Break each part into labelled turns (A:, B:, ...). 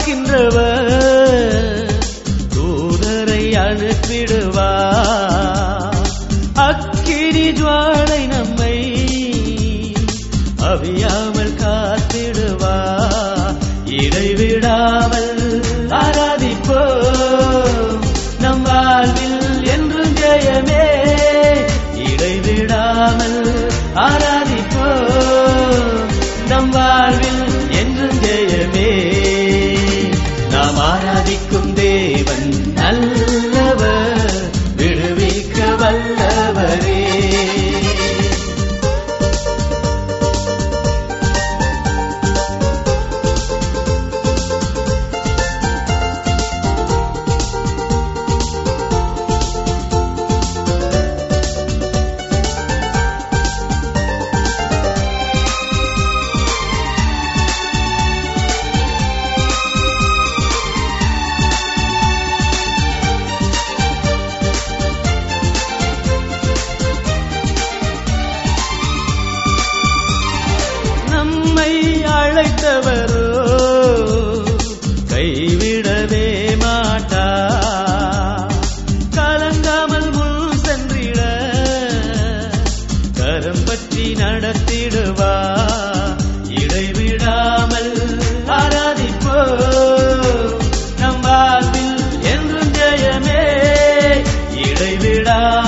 A: காக்கின்றவர் தூதரை அனுப்பிடுவார் அக்கினி ஜுவாலை நம்மை அவியாமல் காத்திடுவார் இடைவிடாமல் ஆராதிப்போ நம் வாழ்வில் என்றும் ஜெயமே. இடைவிடாமல் ஆரா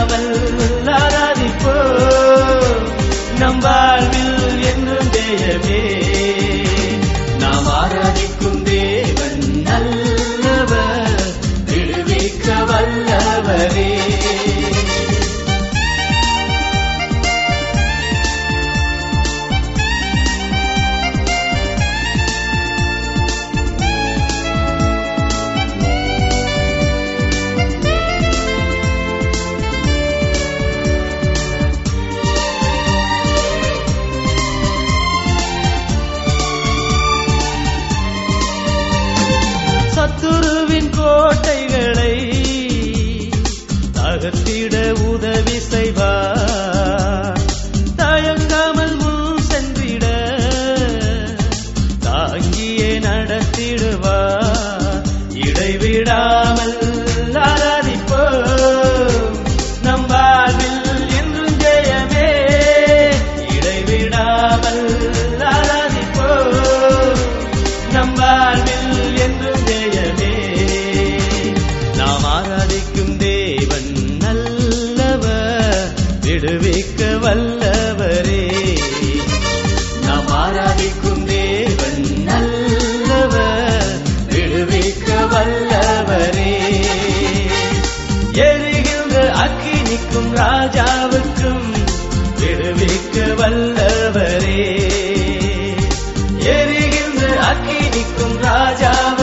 A: காவல் तुम राजा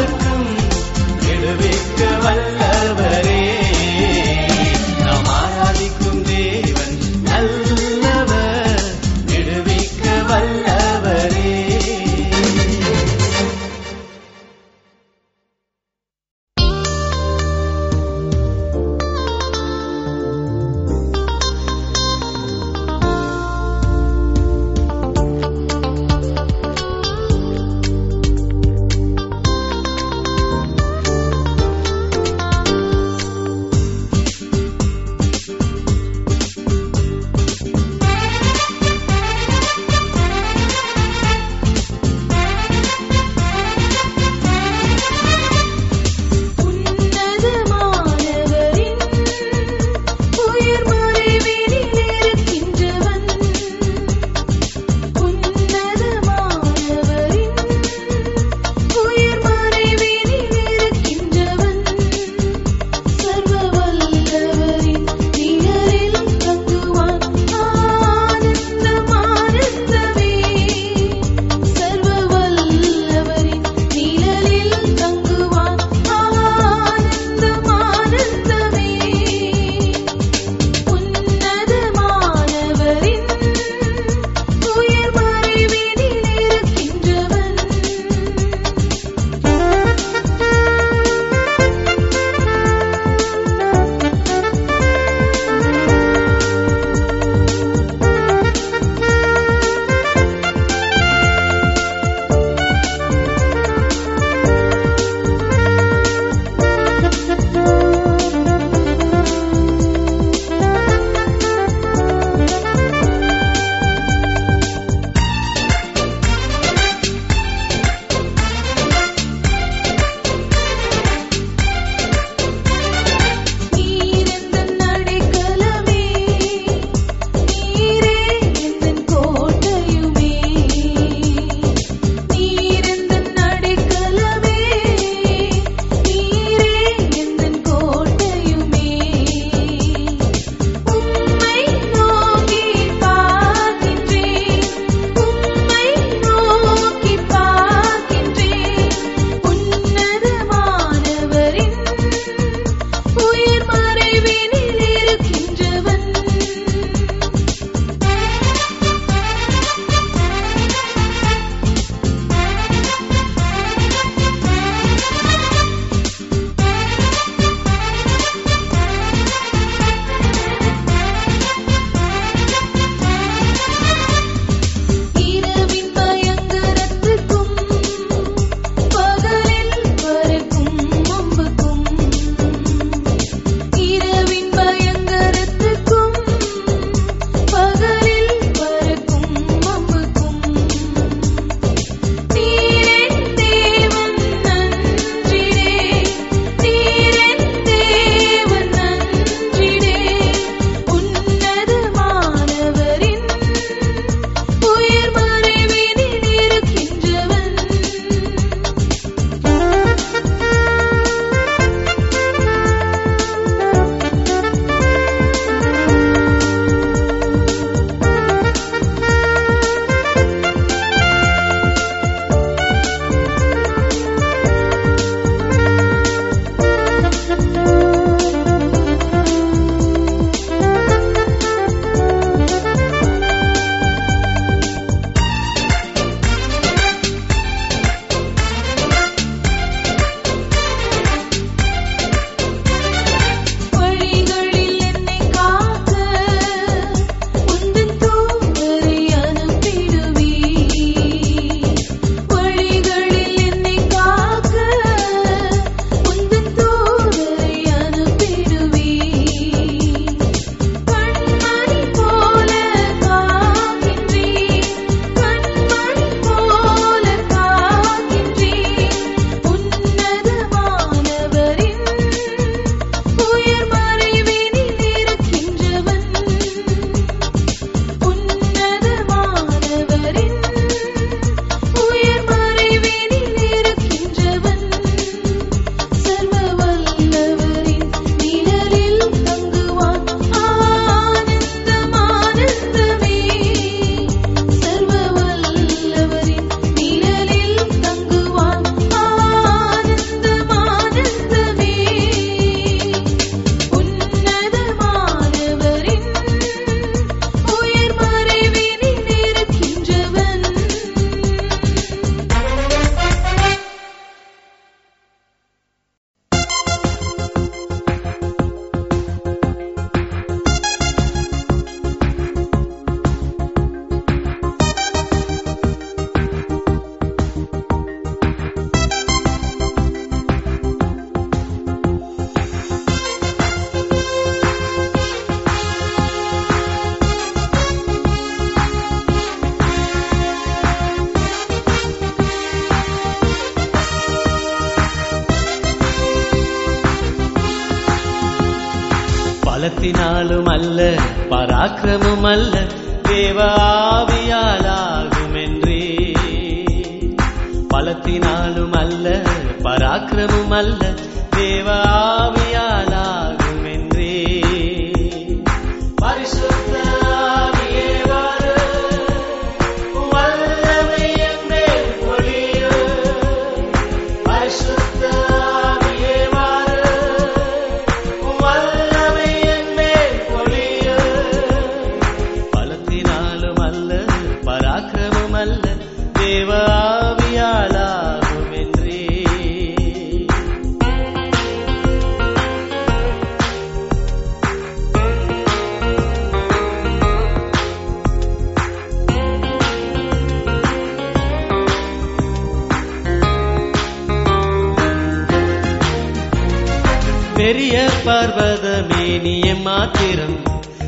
A: பெரிய பர்வதமே நீ மாத்திரம்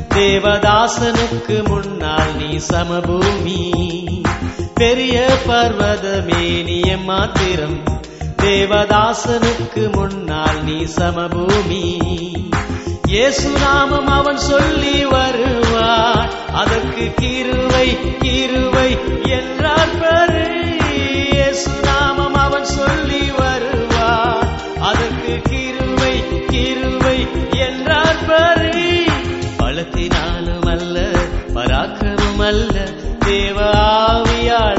A: தேவதாசனுக்கு முன்னால் நீ சமபூமி. பெரிய பர்வதமே நீ மாத்திரம் தேவதாசனுக்கு முன்னால் நீ சமபூமி. இயேசு நாமம் அவன் சொல்லி வருவான் அதற்கு கிருவை கிருவை என்றார் பாரு இயேசு நாமம் அவன் சொல்லி வருவான் பராக்கிரமல்ல தேவாவியாளாகுமென்றே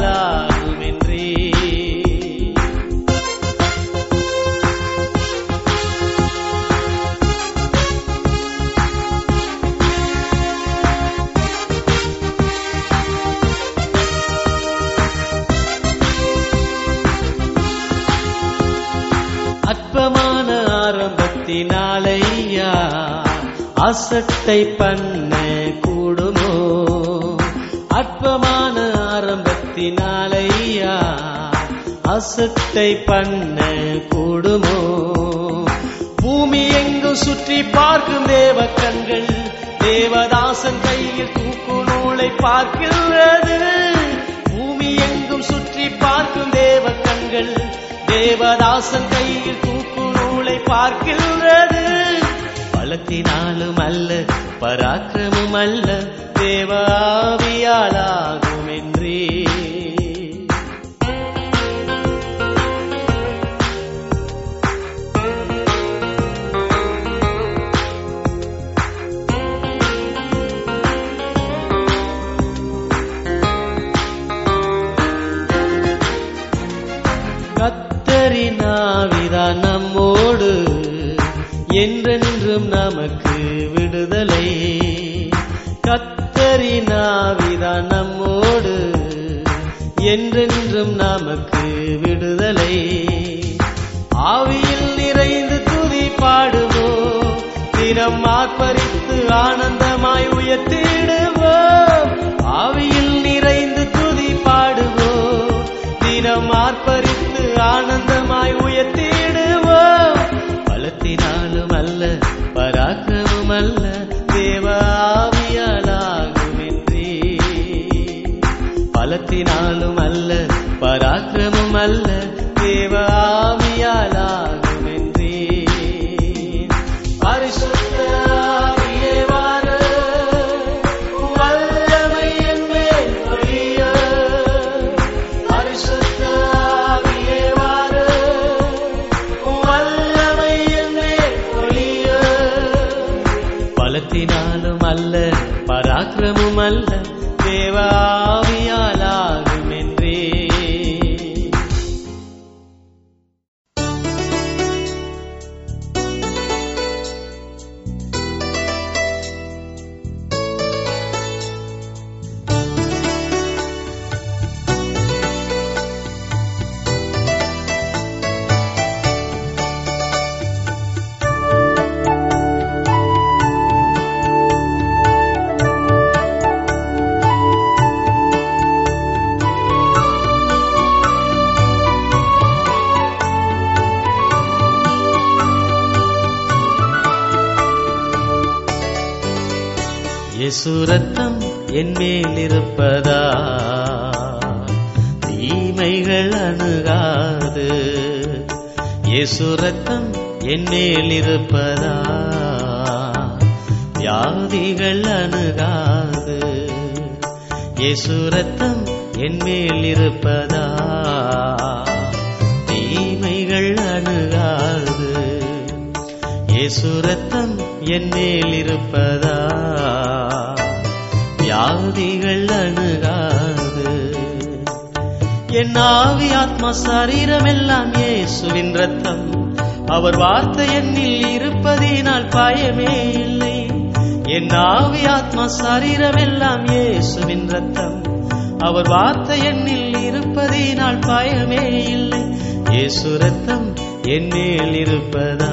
A: அற்பமான ஆரம்பத்தினாலையா அசட்டை பண்ண அசட்டை பண்ண கூடுமோ? பூமி எங்கும் சுற்றி பார்க்கும் தேவ கண்கள் தேவதாசன் கையில் தூக்கு நூலை பார்க்கிறது பூமி எங்கும் சுற்றி பார்க்கும் தேவ கண்கள் தேவதாசன் கையில் தூக்கு நூலை பார்க்கிறது பலத்தினாலும் அல்ல பராக்கிரமும் அல்ல தேவாவியாளாக என்றென்றும் நமக்கு விடுதலை. கத்தரினாவிதா நம்மோடு. என்றென்றும் நமக்கு விடுதலை. ஆவியில் நிறைந்து துதி பாடுவோம். தினம் ஆர்ப்பரித்து ஆனந்தமாய் உயர்த்திடுவோம் பலத்தினாலும் அல்ல பராக்கிரமும் அல்ல தேவ சுரத்தம் ரத்தம் என் மேல் இருப்பதா? வியாதிகள் அணுகாது. இயேசு ரத்தம் என் மேல் இருப்பதா? தீமைகள் அணுகாது. இயேசு என் மேல் இருப்பதா? வியாதிகள் அணுகாது. என் ஆவி ஆத்மா சரீரம் எல்லாம் இயேசுவின் ரத்தம். அவர் வார்த்தை என்னில் இருப்பதினால் பயமே இல்லை. என் ஆவி ஆத்மா சரீரம் எல்லாம் இயேசுவின் ரத்தம் அவர் வார்த்தை என்னில் இருப்பதினால் பயமே இல்லை. இயேசு ரத்தம் என்னில் இருப்பதா?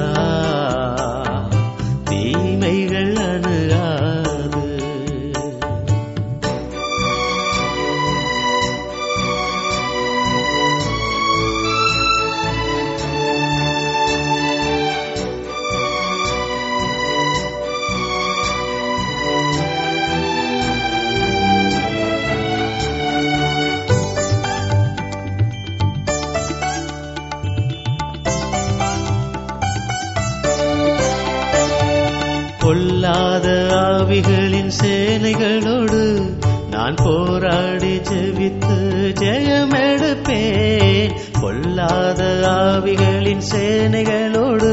A: நான் போராடி ஜெபித்து ஜெயமெடுப்பேன். பொல்லாத ஆவிகளின் சேனைகளோடு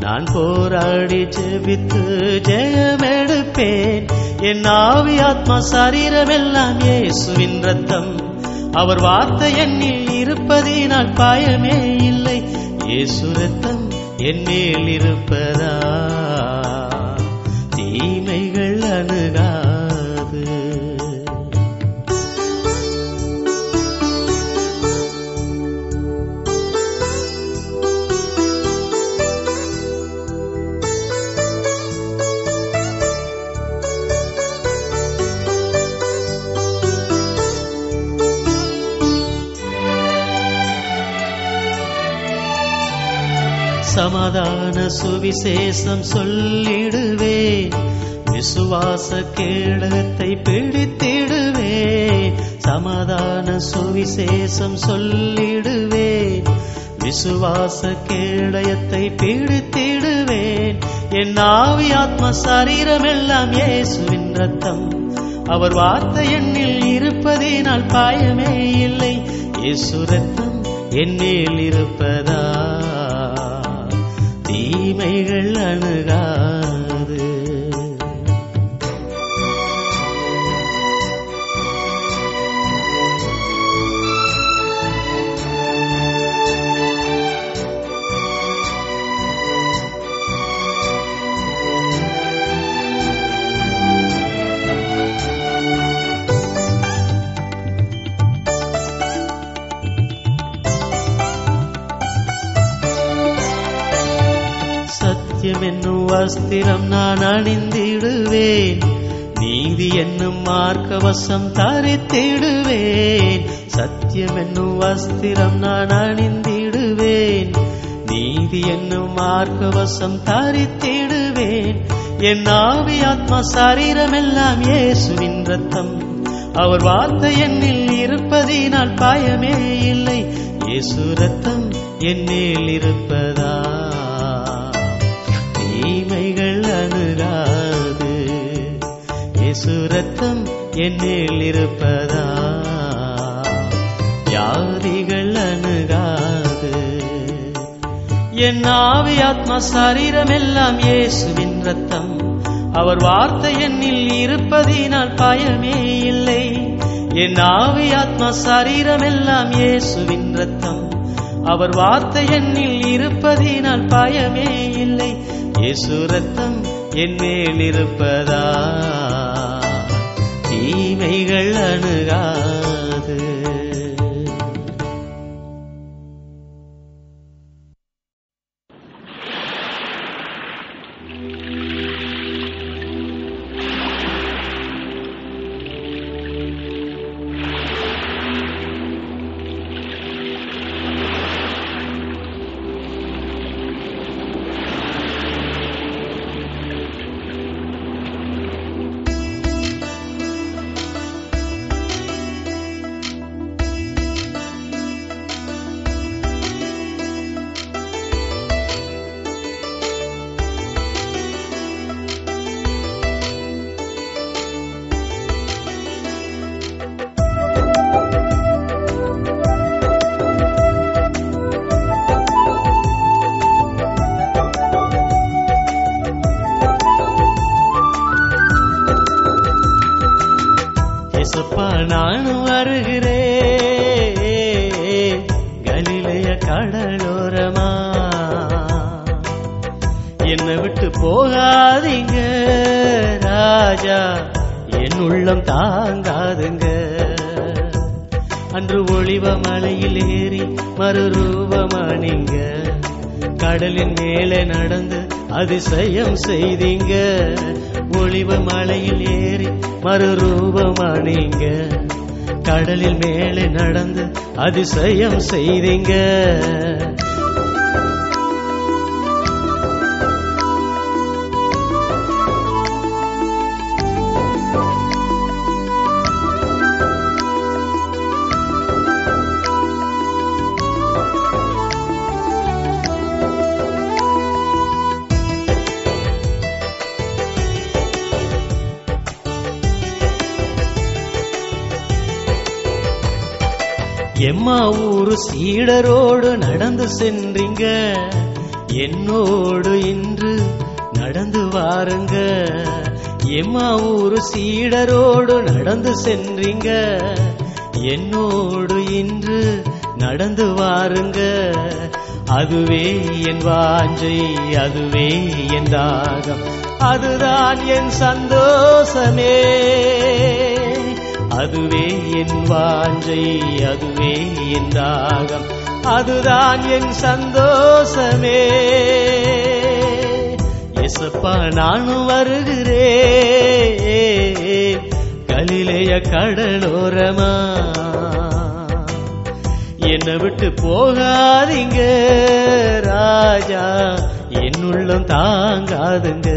A: நான் போராடி ஜெபித்து ஜெயமெடுப்பேன். என் ஆவி ஆத்மா சரீரமெல்லாம் இயேசுவின் ரத்தம் அவர் வார்த்தை என்னில் இருப்பதினால் பாயமே இல்லை. இயேசு ரத்தம் என் மேல் இருப்ப சுவிசேஷம் சொல்லிடுவே. விசுவாச கேடகத்தை பிடித்திடுவே. சமாதான சுவிசேஷம் சொல்லிடுவே. விசுவாச கேடயத்தை பிடித்திடுவேன் என் ஆவி ஆத்ம சரீரம் எல்லாம் இயேசுவின் ரத்தம் அவர் வார்த்தை என்னில் இருப்பதினால் பாயமே இல்லை. இயேசு ரத்தம் என்னில் இருப்பது தீமைகள் அணுகா வஸ்திரம் நான் அணிந்திடுவேன். நீதி என்னும் மார்க்கவசம் தரித்திடுவேன். சத்தியம் என்னும் வஸ்திரம் நான் அணிந்திடுவேன். நீதி என்னும் மார்க்கவசம் தரித்திடுவேன். என் ஆவி ஆத்மா சரீரம் எல்லாம் இயேசுவின் ரத்தம் அவர் வார்த்தை என்னில் இருப்பதினால் பயமே இல்லை. இயேசு ரத்தம் என்னில் இருப்ப சுரத்தம் என்னில் இருப்பதா? யாதிகள் அணுகாது? என் ஆவி ஆத்மா சரீரம் எல்லாம் இயேசுவின் ரத்தம் அவர் வார்த்தை என்னில் இருப்பதினால் பயமே இல்லை. என் ஆவி ஆத்மா சரீரம் எல்லாம் இயேசுவின் ரத்தம் அவர் வார்த்தை என்னில் இருப்பதினால் பயமே இல்லை. இயேசு ரத்தம் என் மேல் இருப்பதா? தீமைகள் அணுகாது. ராஜா என் உள்ளம் தாங்காதுங்க. அன்று ஒளிவ மலையில் ஏறி மறுரூபமானீங்க கடலின் மேலே நடந்து அதிசயம் செய்தீங்க. ஒளிவ மலையில் ஏறி மறுரூபமானீங்க கடலில் மேலே நடந்து அதிசயம் செய்தீங்க. ஒரு சீடரோடு நடந்து சென்றீங்க. என்னோடு இன்று நடந்து வாருங்க. எம்மா ஒரு சீடரோடு நடந்து சென்றீங்க. என்னோடு இன்று நடந்து வாருங்க. அதுவே என் வாஞ்சை அதுவே என் தாகம் அதுதான் என் சந்தோஷமே. அதுவே என் வாஞ்சை அதுவே என் தாகம் அதுதான் என் சந்தோஷமே. எசப்பா நானும் வருகிறேன் கலிலேய கடலோரமா. என்னை விட்டு போகாதீங்க ராஜா என் உள்ளம் தாங்காதுங்க.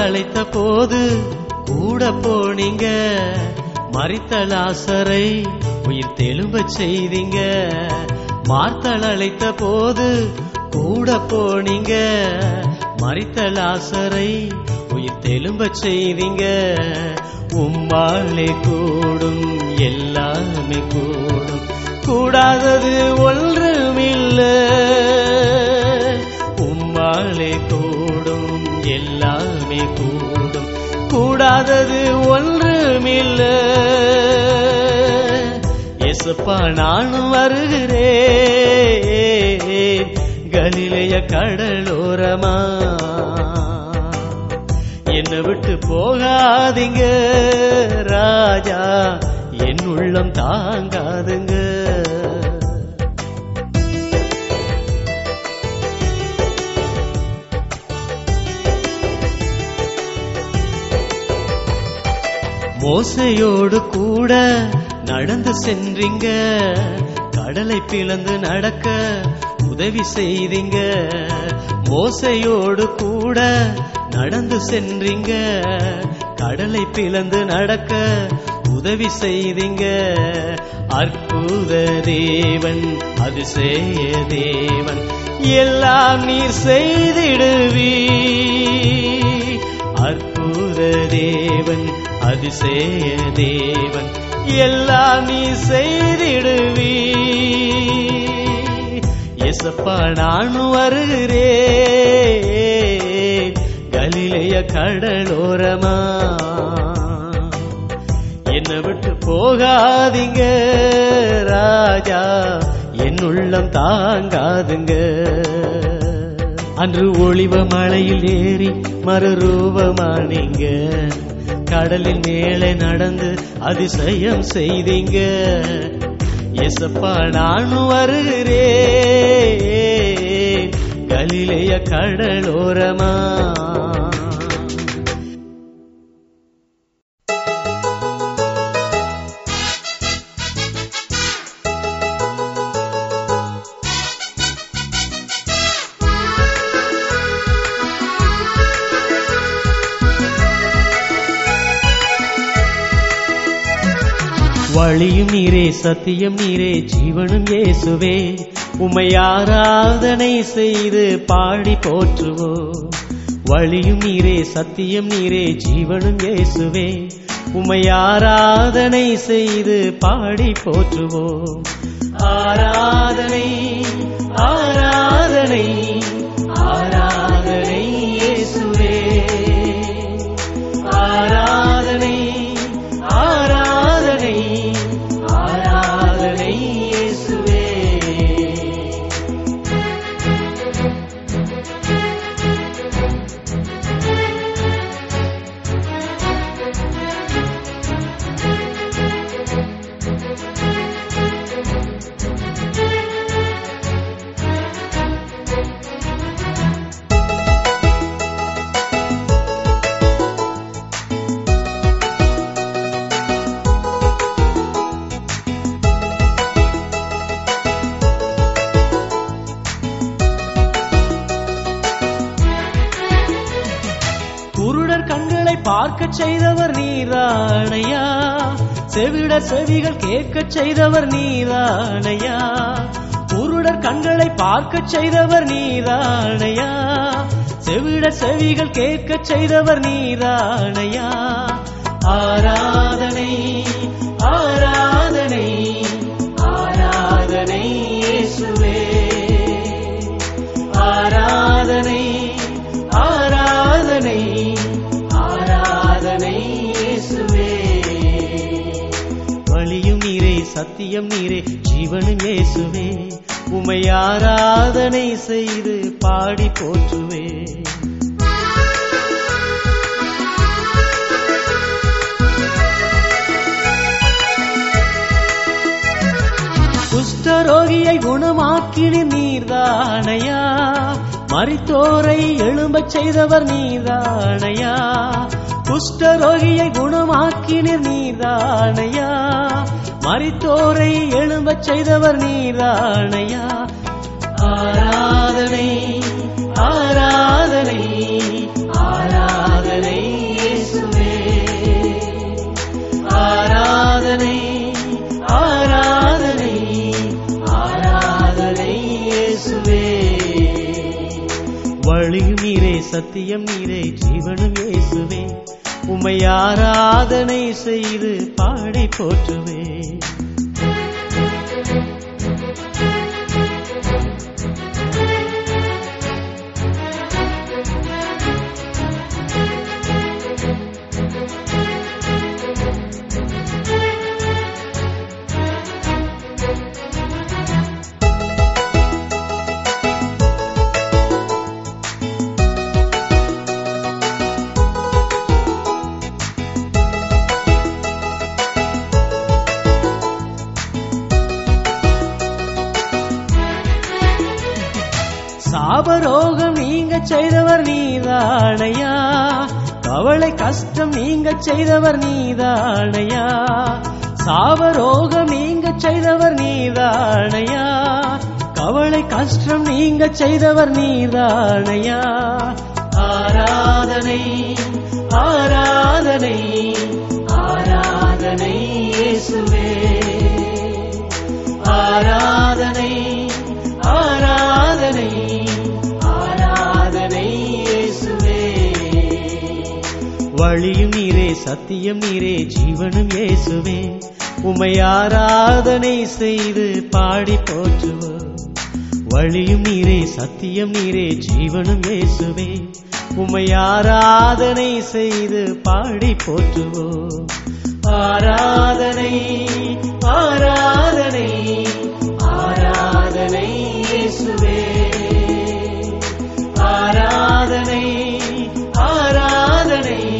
A: அழைத்த போது கூட போனீங்க. மறித்தல் ஆசரை உயிர் தெலும்பச் செய்தீங்க. மார்த்தல் அழைத்த போது கூட போனீங்க. மறித்தல் ஆசரை உயிர் தெலும்ப செய்தீங்க. உம்மாளே கூடும் எல்லாமே கூடும். கூடாதது ஒன்றுமில்லை. கூடும். கூடாதது ஒன்றுமில்ல. எசப்பா நானும் வருகிறேன். கலிலைய கடலோரமா. என்னை விட்டு போகாதீங்க ராஜா. என் உள்ளம் தாங்காதுங்க. ஓசையோடு கூட நடந்து சென்றீங்க. கடலை பிளந்து நடக்க உதவி செய்தீங்க. ஓசையோடு கூட நடந்து சென்றீங்க. கடலை பிளந்து நடக்க உதவி செய்தீங்க. அற்புத தேவன் அதிசய தேவன் எல்லாம் நீர் செய்திடுவீ அற்புத தேவன் அதிசய தேவன் எல்லாம் நீ செய்திடுவீ எசப்பா நான் வருகிறேன். கலிலைய கடலோரமா. என்னை விட்டு போகாதீங்க ராஜா. என் உள்ளம் தாங்காதுங்க. அன்று ஒளிவ மலையில் ஏறி மறுரூபமானீங்க. கடலின் மேலே நடந்து அதிசயம் செய்தீங்க. எசப்பா நானும் வருகிறேன். கலிலைய கடலோரமா. வழியும் நீரே சத்தியம் நீரே ஜீவனும் இயேசுவே. உம்மை ஆராதனை செய்து பாடி போற்றுவோ வழியும் நீரே சத்தியம் நீரே ஜீவனும் இயேசுவே. உமை ஆராதனை செய்து பாடி போற்றுவோம். ஆராதனை ஆரா செய்தவர் நீதானையா? குருடர் கண்களை பார்க்கச் செய்தவர் நீதானையா? செவிட செவிகள் கேட்க செய்தவர் நீதானையா? ஆராதனை ஆராதனை ஆராதனை இயேசுவே. ஆராதனை ஆராதனை ஆராதனை சத்தியம் நீரே ஜீவனும் இயேசுவே. உமை ஆராதனை செய்து பாடி போற்றுவே. குஷ்டரோகியை குணமாக்கின நீர்தானையா? மறித்தோரை எழும்பச் செய்தவர் நீர்தானையா? குஷ்டரோகியை குணமாக்கின நீர்தானையா? மறித்தோரை எழும்பச் செய்தவர் நீராணையா? ஆராதனை ஆராதனை ஆராதனை இயேசுவே. ஆராதனை ஆராதனை ஆராதனை இயேசுவே. வழியும் நீரே சத்தியம் நீரே ஜீவனும் இயேசுவே. உம்மை ஆராதனை செய்து பாடி போற்றுவேன். செய்தவர் நீதானையா? கவலை கஷ்டம் நீங்க செய்தவர் நீதானையா? சாவரோகம் நீங்க செய்தவர் நீதானையா? கவலை கஷ்டம் நீங்க செய்தவர் நீதானையா? ஆராதனை ஆராதனை ஆராதனை இயேசுவே. ஆராதனை ஆராதனை வழியும் நீரே சத்தியம் நீரே ஜீவனும் இயேசுவே. உமை ஆராதனை செய்து பாடி போற்றுவோம். வழியும் நீரே சத்தியம் நீரே ஜீவனும் இயேசுவே. உமை ஆராதனை செய்து பாடி போற்றுவோம். ஆராதனை ஆராதனை ஆராதனை இயேசுவே. ஆராதனை ஆராதனை.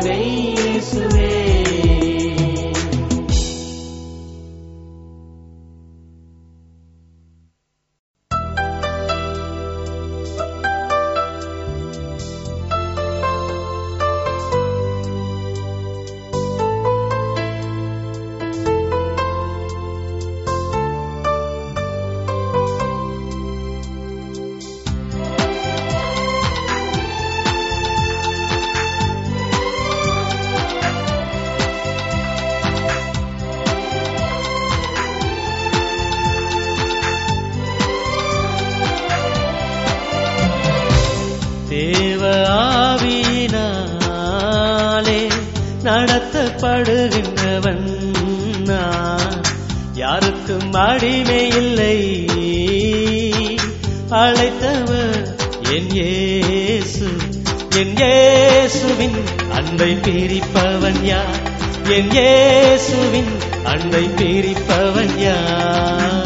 A: ஆராதனை நடத்தப்படுகின்றவன் நான். யாருக்கும் அடிமை இல்லை. அழைத்தவர் என் ஏசு என் ஏசுவின் அன்பை பிரிப்பவன் யார்? என் ஏசுவின் அன்பை பிரிப்பவன் யார்?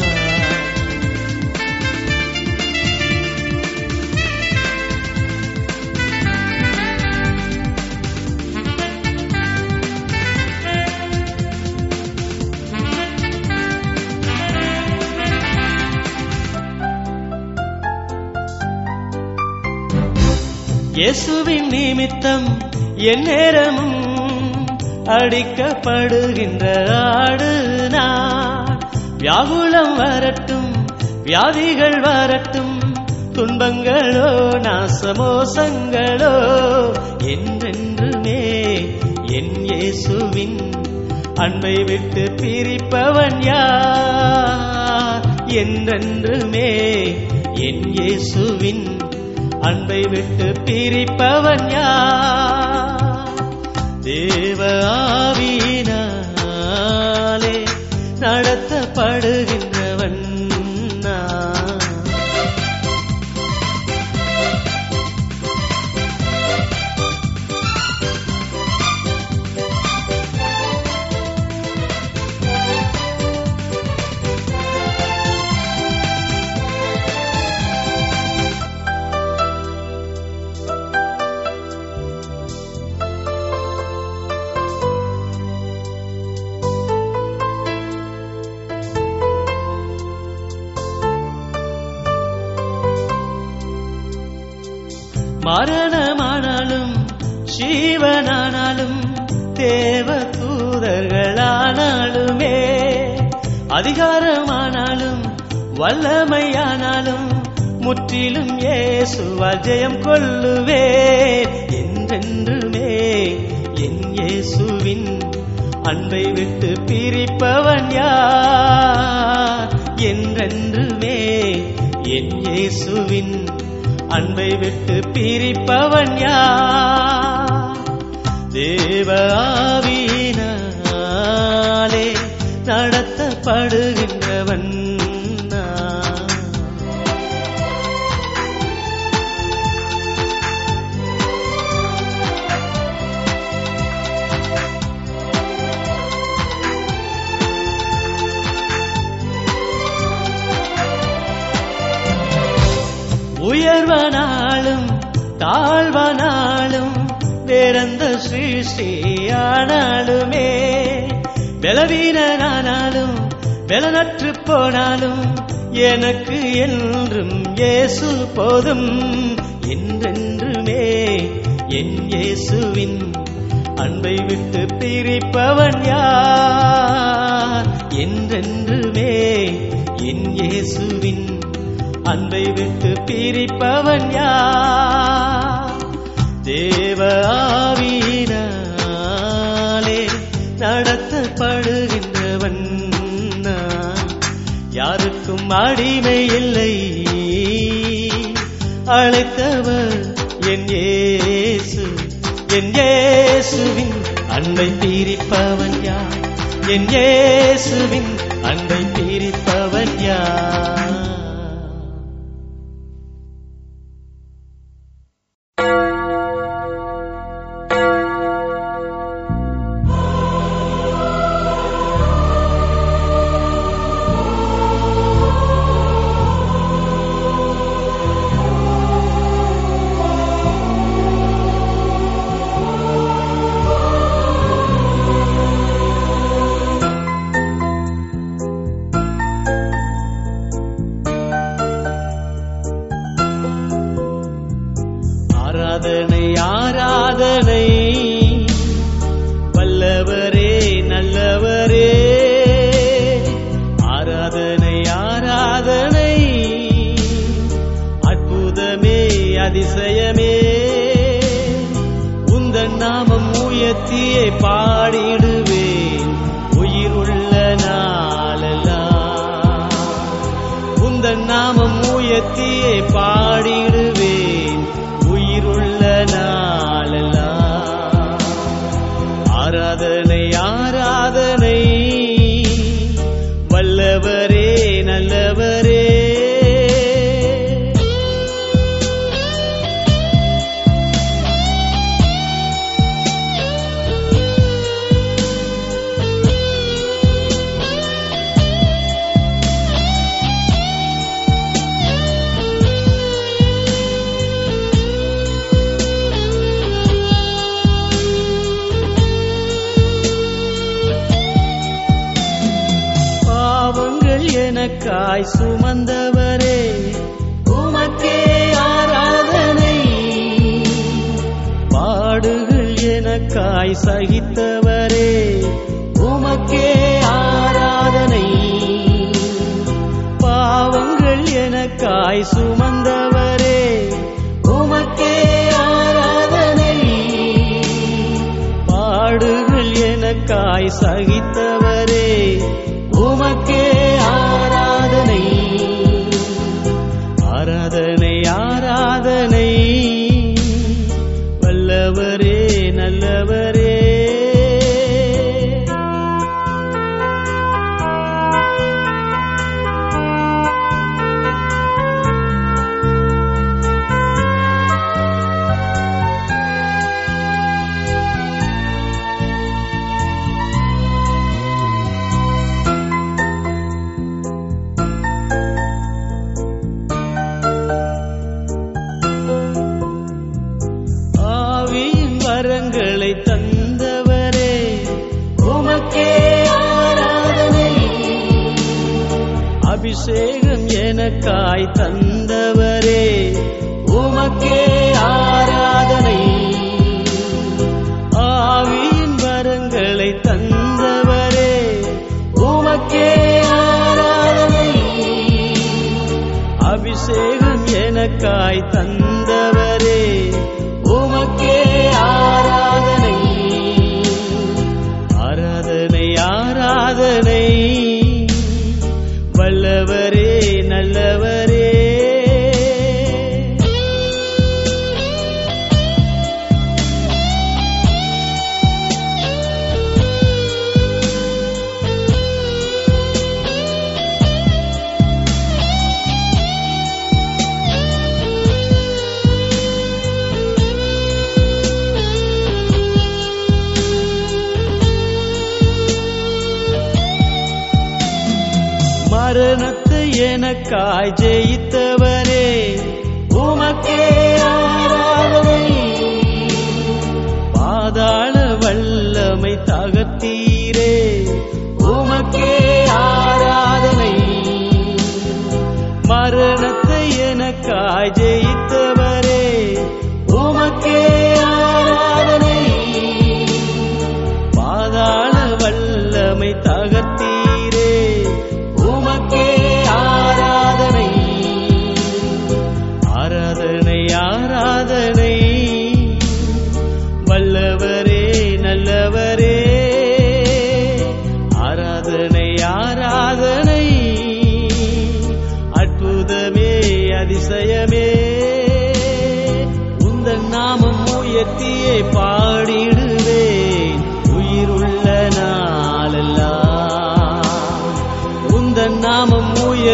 A: இயேசுவின் நிமித்தம் என் நேரமும் அடிக்கப்படுகின்ற ஆடு நான். வியாகுலம் வரட்டும் வியாதிகள் வரட்டும் துன்பங்களோ நாசமோசங்களோ என்றென்றுமே என் இயேசுவின் அன்பை விட்டு பிரிப்பவன் யார்? என்றென்றுமே என் இயேசுவின் அன்பை விட்டு பிரிப்பவன் யார்? தேவ ஆவியினாலே நடத்தப்படுகின்றவன் அதிகாரமானாலும் வல்லமையானாலும் முற்றிலும் இயேசுவால் ஜெயம் கொள்ளுவே என்றென்றுமே என் இயேசுவின் அன்பை விட்டு பிரிப்பவன் யார்? என்றென்றுமே என் இயேசுவின் அன்பை விட்டு பிரிப்பவன் யார்? தேவ ஆவியினாலே பாடுகின்றவன் உயர்வனாலும் தாழ்வனாலும் வேறெந்த சிருஷ்டியானாலுமே பலவீனனானாலும் பலனற்று போனாலும் எனக்கு என்றும் இயேசு போதும். என்றென்றுமே என் இயேசுவின் அன்பை விட்டு பிரிப்பவன் யார்? என்றென்றுமே என் இயேசுவின் அன்பை விட்டு பிரிப்பவன் யார்? தேவா அடிமை இல்லை. அழைத்தவர் என் ஏசு என் ஏசுவின் அன்பை பிரிப்பவன் யார்? என் ஏசுவின்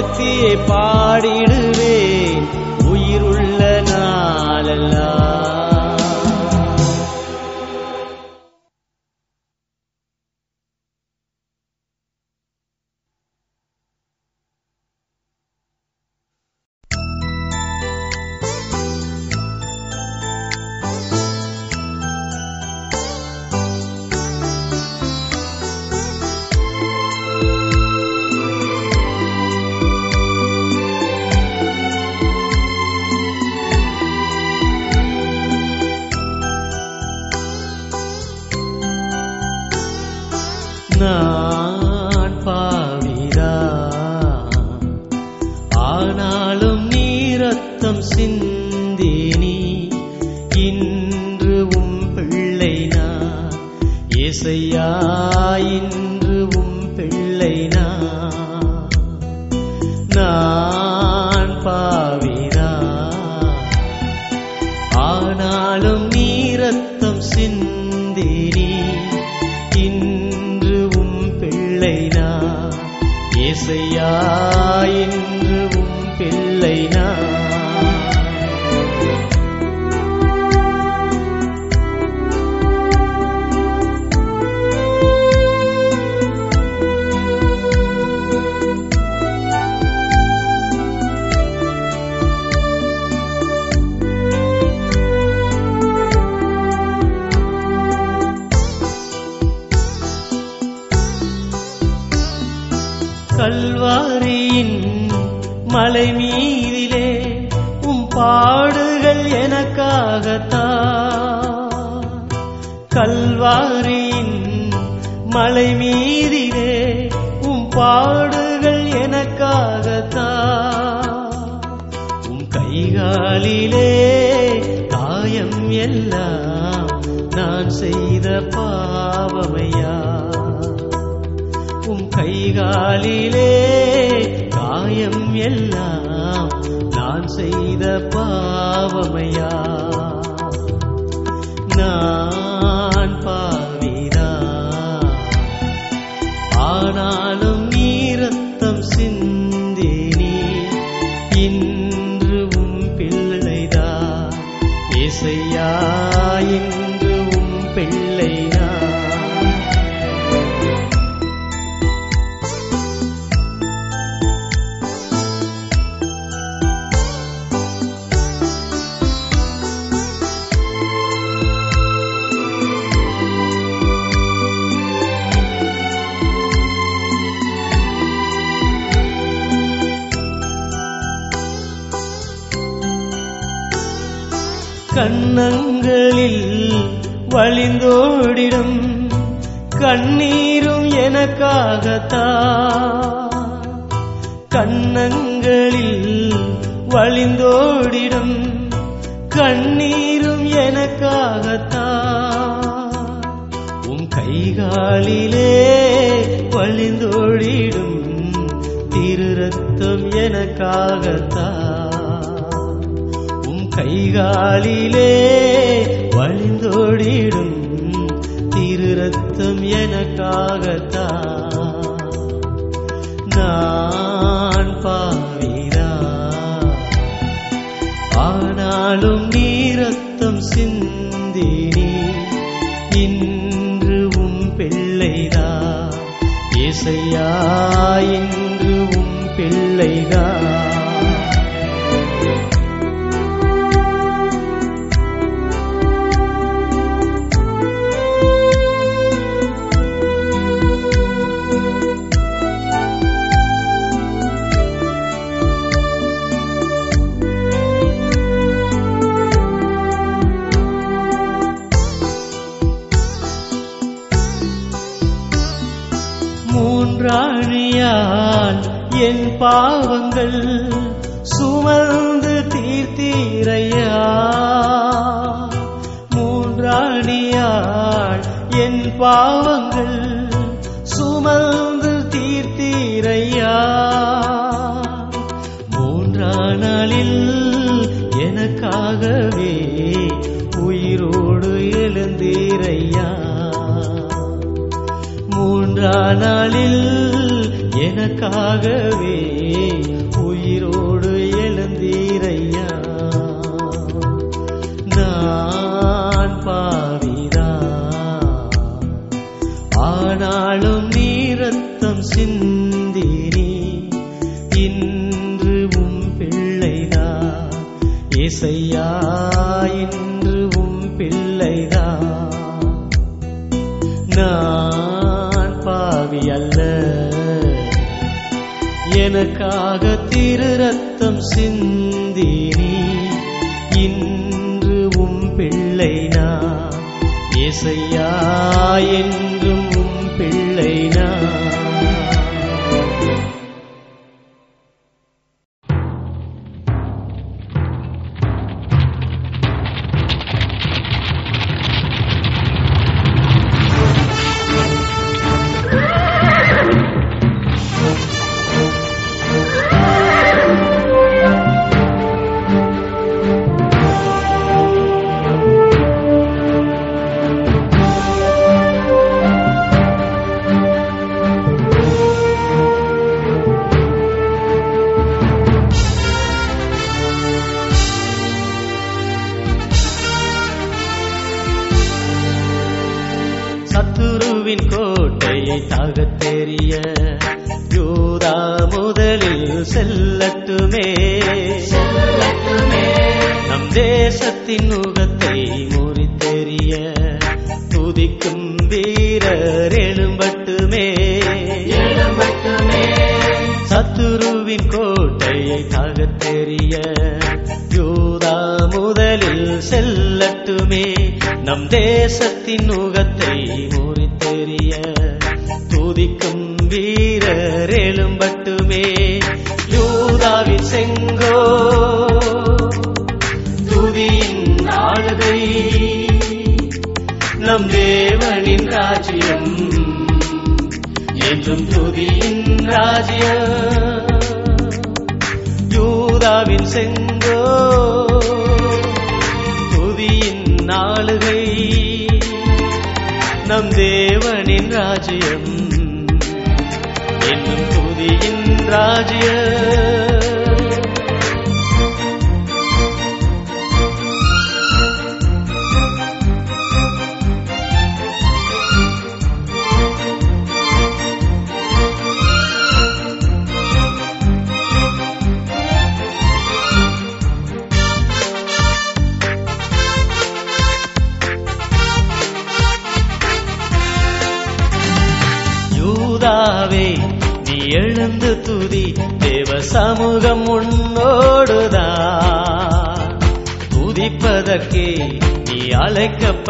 A: நாமம் கல்வாரியின் மலை மீதிலே உம் பாடுகள் எனக்காகத்தான். உம் கைகாலிலே காயம் எல்லாம் நான் செய்த பாவமையா? உம் கைகாலிலே காயம் எல்லாம் நான் செய்த பாவமையா? என் பாவங்கள் சுமந்து தீர்த்தீரையா? மூன்றாணியாள் என் பாவங்கள் சுமந்து தீர்த்தீரையா? மூன்றானாளில் எனக்காகவே உயிரோடு எழுந்தீரையா? நாளில் எனக்காகவே எனக்காக திரு ரத்தம் சிந்தினி. இன்று உம் பிள்ளை நான். இசையா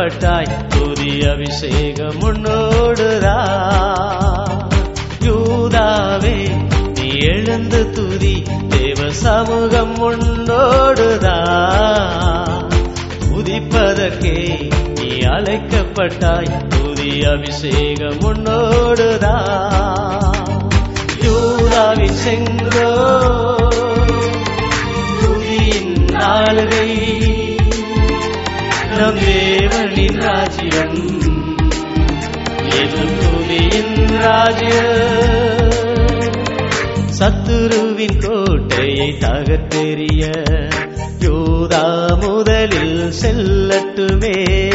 A: அழைக்கப்பட்டாய் துதி அபிஷேகம் உன்னோடுதான் யூதாவே நீ எழுந்து துதி. தேவ சமூகம் உன்னோடுதா துதிப்பதற்கே நீ அழைக்கப்பட்டாய். துதி அபிஷேகம் உன்னோடுதா நம் தேவனின் ராஜ்யம். எதும் துதியின் ராஜ்யம். சத்துருவின் கோட்டையை தகத்தெறிய யோதா முதலில் செல்லட்டுமே.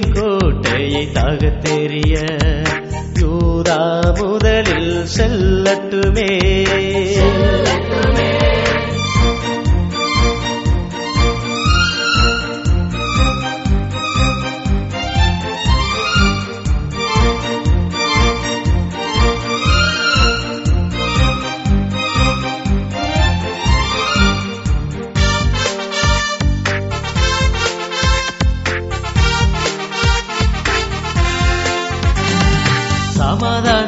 A: கோட்டையை தகத்தெறிய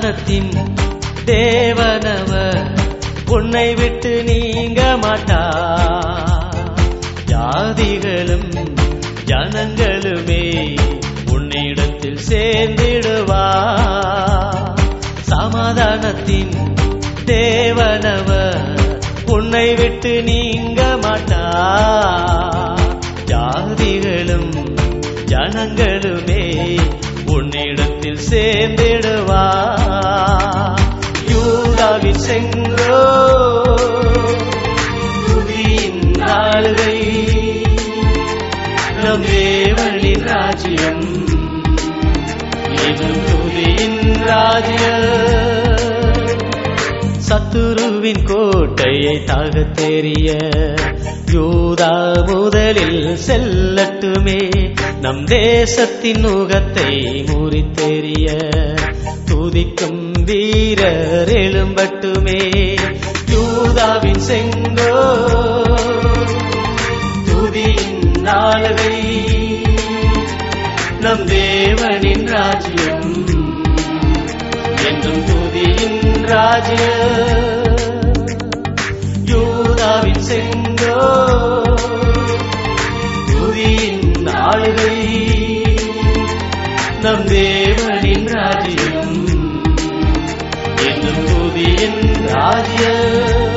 A: சமாதானத்தின் தேவனவ உன்னை விட்டு நீங்க மாட்டா. ஜாதிகளும் ஜனங்களுமே உன்னிடத்தில் சேர்ந்திடுவா. சமாதானத்தின் தேவனவ உன்னை விட்டு நீங்க மாட்டா. ஜாதிகளும் ஜனங்களுமே உன்னிடம் சேர்ந்திடுவா யூதாவின் செங்கோ துதியின் ஆளுகை நம் தேவனின் ராஜ்யம் இது துதியின் ராஜ்யம் சத்துருவின் கோட்டையை தாக தெரிய யூதா முதலில் செல்லட்டுமே. நம் தேசத்தின் நுகத்தை முறித்தெறிய. துதிக்கும் வீரர் எழும்பட்டுமே. யூதாவின் செங்கோ துதியின் நாளவை. நம் தேவனின் ராஜ்யம் என்றும் துதியின் ராஜ்யம். யூதாவின் செங்கோ. துதியின் நாளுகை. நம் தேவனின் ராஜ்யம். என்னும் துதியின் ராஜ்யம்.